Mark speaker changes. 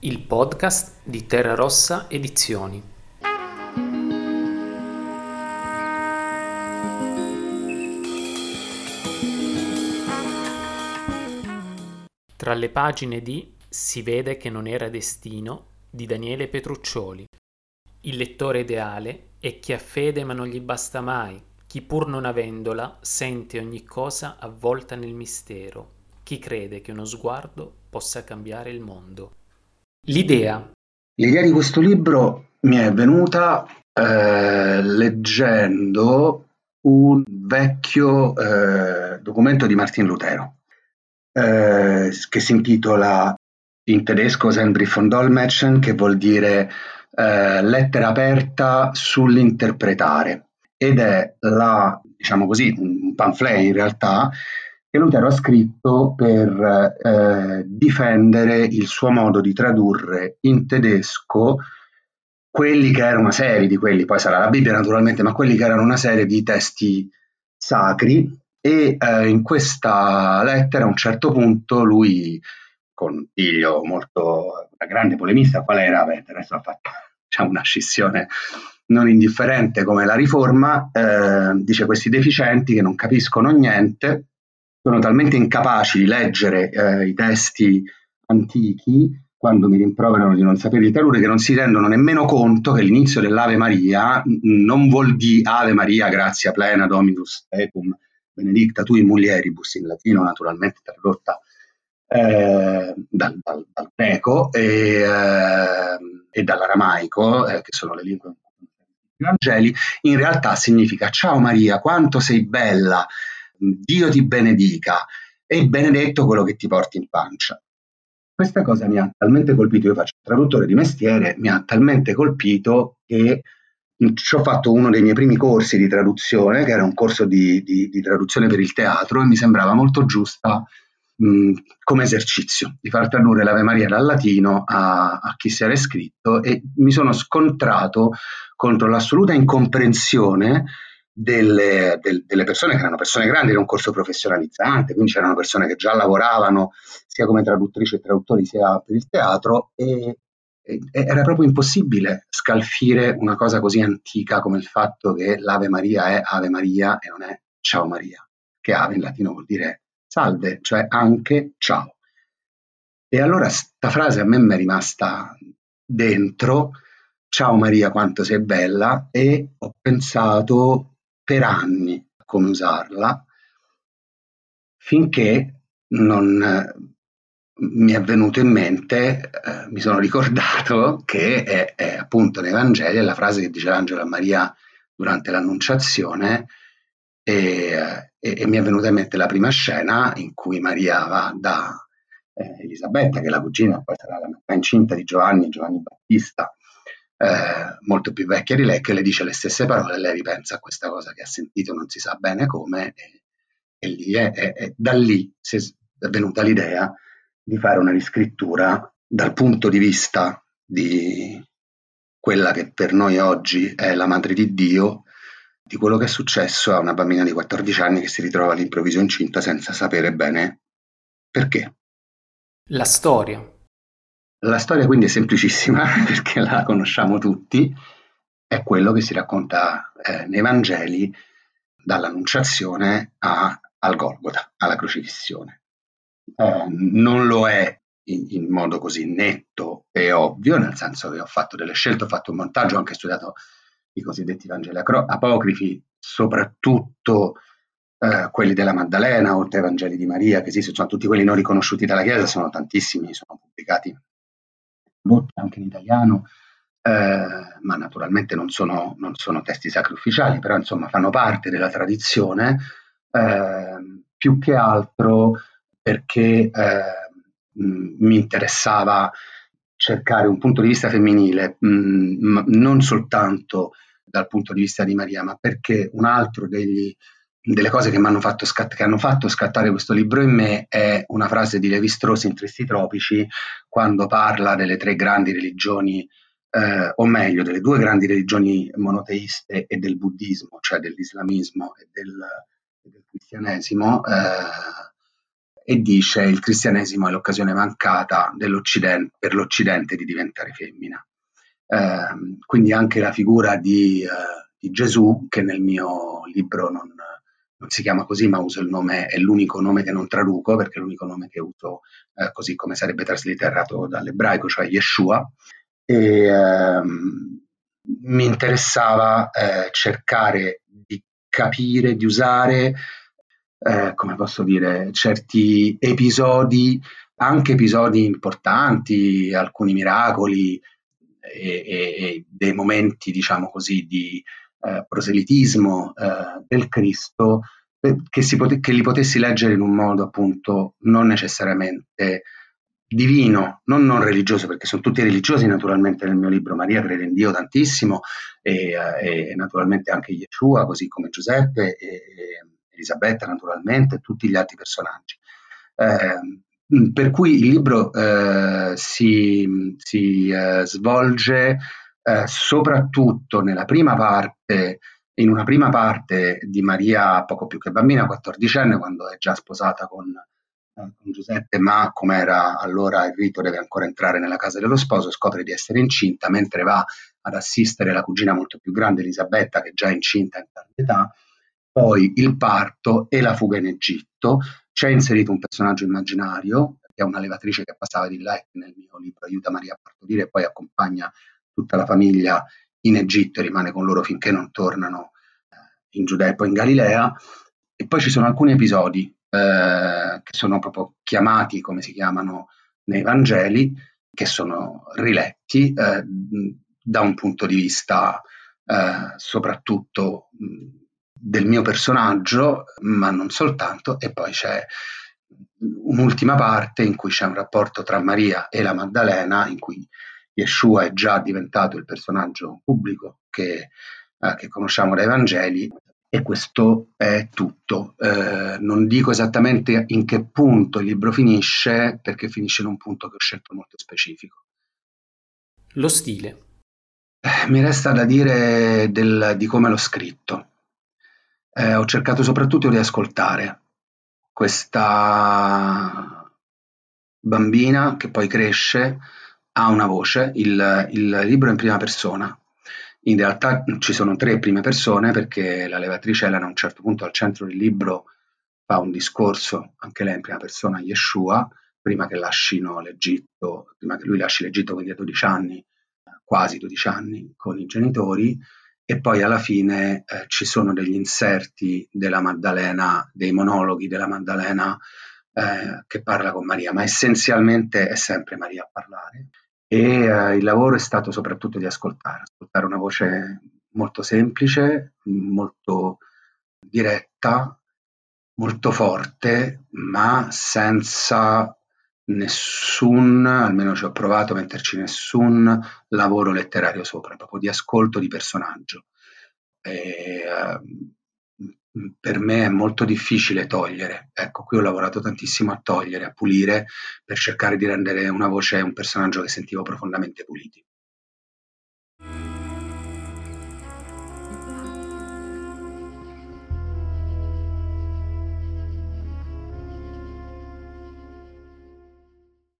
Speaker 1: il podcast di Terra Rossa Edizioni. Tra le pagine di Si vede che non era destino di Daniele Petruccioli. Il lettore ideale è chi ha fede ma non gli basta mai, chi pur non avendola sente ogni cosa avvolta nel mistero, chi crede che uno sguardo possa cambiare il mondo. L'idea.
Speaker 2: L'idea di questo libro mi è venuta eh, leggendo un vecchio eh, documento di Martin Lutero eh, che si intitola in tedesco Sendbrief von Dolmetschen, che vuol dire eh, lettera aperta sull'interpretare ed è la, diciamo così, un pamphlet in realtà che Lutero ha scritto per eh, difendere il suo modo di tradurre in tedesco quelli che erano una serie di quelli, poi sarà la Bibbia naturalmente, ma quelli che erano una serie di testi sacri e eh, in questa lettera a un certo punto lui, con figlio molto una grande polemista, qual era? Beh, adesso ha fatto diciamo, una scissione non indifferente come la riforma, eh, dice questi deficienti che non capiscono niente sono talmente incapaci di leggere eh, i testi antichi quando mi rimproverano di non sapere di talure che non si rendono nemmeno conto che l'inizio dell'Ave Maria non vuol dire Ave Maria grazia plena Dominus tecum benedicta tui mulieribus in latino naturalmente tradotta eh, dal, dal, dal, greco e, eh, e dall'aramaico eh, che sono le lingue i Vangeli in realtà significa ciao Maria quanto sei bella Dio ti benedica e benedetto quello che ti porti in pancia. Questa cosa mi ha talmente colpito, io faccio traduttore di mestiere, mi ha talmente colpito che ci ho fatto uno dei miei primi corsi di traduzione, che era un corso di, di, di traduzione per il teatro, e mi sembrava molto giusta mh, come esercizio di far tradurre l'Ave Maria dal latino a, a chi si era iscritto e mi sono scontrato contro l'assoluta incomprensione delle, del, delle, persone che erano persone grandi, era un corso professionalizzante, quindi c'erano persone che già lavoravano sia come traduttrici e traduttori sia per il teatro e, e, era proprio impossibile scalfire una cosa così antica come il fatto che l'Ave Maria è Ave Maria e non è Ciao Maria, che Ave in latino vuol dire salve, cioè anche ciao. E allora sta frase a me mi è rimasta dentro, ciao Maria quanto sei bella, e ho pensato per anni come usarla finché non eh, mi è venuto in mente, eh, mi sono ricordato che è, è, appunto nei Vangeli la frase che dice l'angelo a Maria durante l'annunciazione e, e, e, mi è venuta in mente la prima scena in cui Maria va da eh, Elisabetta, che è la cugina, poi sarà la incinta di Giovanni, Giovanni Battista, eh, molto più vecchia di lei, che le dice le stesse parole, lei ripensa a questa cosa che ha sentito, non si sa bene come, e, e lì è, è, è, da lì è venuta l'idea di fare una riscrittura dal punto di vista di quella che per noi oggi è la madre di Dio, di quello che è successo a una bambina di 14 anni che si ritrova all'improvviso incinta senza sapere bene perché.
Speaker 1: La storia.
Speaker 2: La storia quindi è semplicissima perché la conosciamo tutti, è quello che si racconta eh, nei Vangeli dall'Annunciazione a, al Golgota, alla crocifissione. Eh, non lo è in, in, modo così netto e ovvio, nel senso che ho fatto delle scelte, ho fatto un montaggio, ho anche studiato i cosiddetti Vangeli apocrifi, soprattutto eh, quelli della Maddalena, oltre ai Vangeli di Maria, che esistono, sono tutti quelli non riconosciuti dalla Chiesa, sono tantissimi, sono pubblicati tradotte anche in italiano, eh, ma naturalmente non sono, non sono, testi sacri ufficiali, però insomma fanno parte della tradizione, eh, più che altro perché eh, mi interessava cercare un punto di vista femminile, mh, non soltanto dal punto di vista di Maria, ma perché un altro degli, delle cose che, fatto, scatt- che hanno fatto scattare questo libro in me è una frase di Levi Strauss in Tristi Tropici, quando parla delle tre grandi religioni, eh, o meglio, delle due grandi religioni monoteiste e del buddismo, cioè dell'islamismo e del, del cristianesimo, eh, e dice il cristianesimo è l'occasione mancata per l'Occidente di diventare femmina. Eh, quindi anche la figura di, eh, di, Gesù, che nel mio libro non, si chiama così, ma uso il nome, è l'unico nome che non traduco, perché è l'unico nome che uso eh, così come sarebbe traslitterato dall'ebraico, cioè Yeshua. E, ehm, mi interessava eh, cercare di capire, di usare eh, come posso dire, certi episodi, anche episodi importanti, alcuni miracoli e, e, e dei momenti, diciamo così, di eh, proselitismo eh, del Cristo, che, pot- che li potessi leggere in un modo appunto non necessariamente divino, non non religioso, perché sono tutti religiosi naturalmente nel mio libro. Maria crede in Dio tantissimo e, eh, e naturalmente anche Yeshua, così come Giuseppe e, Elisabetta naturalmente, e tutti gli altri personaggi. Eh, per cui il libro eh, si, si eh, svolge eh, soprattutto nella prima parte, in una prima parte di Maria poco più che bambina, quattordicenne, quando è già sposata con, eh, con Giuseppe, ma come era allora il rito deve ancora entrare nella casa dello sposo, scopre di essere incinta, mentre va ad assistere la cugina molto più grande, Elisabetta, che è già incinta in tarda età, poi il parto e la fuga in Egitto. C'è inserito un personaggio immaginario, che è una levatrice che passava di là e nel mio libro aiuta Maria a partorire e poi accompagna tutta la famiglia in Egitto e rimane con loro finché non tornano eh, in Giudea e poi in Galilea. E poi ci sono alcuni episodi eh, che sono proprio chiamati come si chiamano nei Vangeli, che sono riletti eh, da un punto di vista eh, soprattutto del mio personaggio, ma non soltanto, e poi c'è un'ultima parte in cui c'è un rapporto tra Maria e la Maddalena, in cui Yeshua è già diventato il personaggio pubblico che, eh, che conosciamo dai Vangeli, e questo è tutto. Eh, non dico esattamente in che punto il libro finisce, perché finisce in un punto che ho scelto molto specifico.
Speaker 1: Lo stile.
Speaker 2: Eh, mi resta da dire del, di come l'ho scritto eh, ho cercato soprattutto di ascoltare questa bambina che poi cresce, ha una voce, il, il libro è in prima persona. In realtà ci sono tre prime persone perché la levatrice Elena a un certo punto al centro del libro fa un discorso, anche lei in prima persona, a Yeshua, prima che lasciino l'Egitto, prima che lui lasci l'Egitto, quindi a 12 anni, quasi 12 anni, con i genitori, e poi alla fine eh, ci sono degli inserti della Maddalena, dei monologhi della Maddalena eh, che parla con Maria, ma essenzialmente è sempre Maria a parlare. E eh, il lavoro è stato soprattutto di ascoltare, ascoltare una voce molto semplice, molto diretta, molto forte, ma senza nessun, almeno ci ho provato a metterci nessun lavoro letterario sopra, proprio di ascolto di personaggio. E, uh, per me è molto difficile togliere. Ecco, qui ho lavorato tantissimo a togliere, a pulire, per cercare di rendere una voce e un personaggio che sentivo profondamente puliti.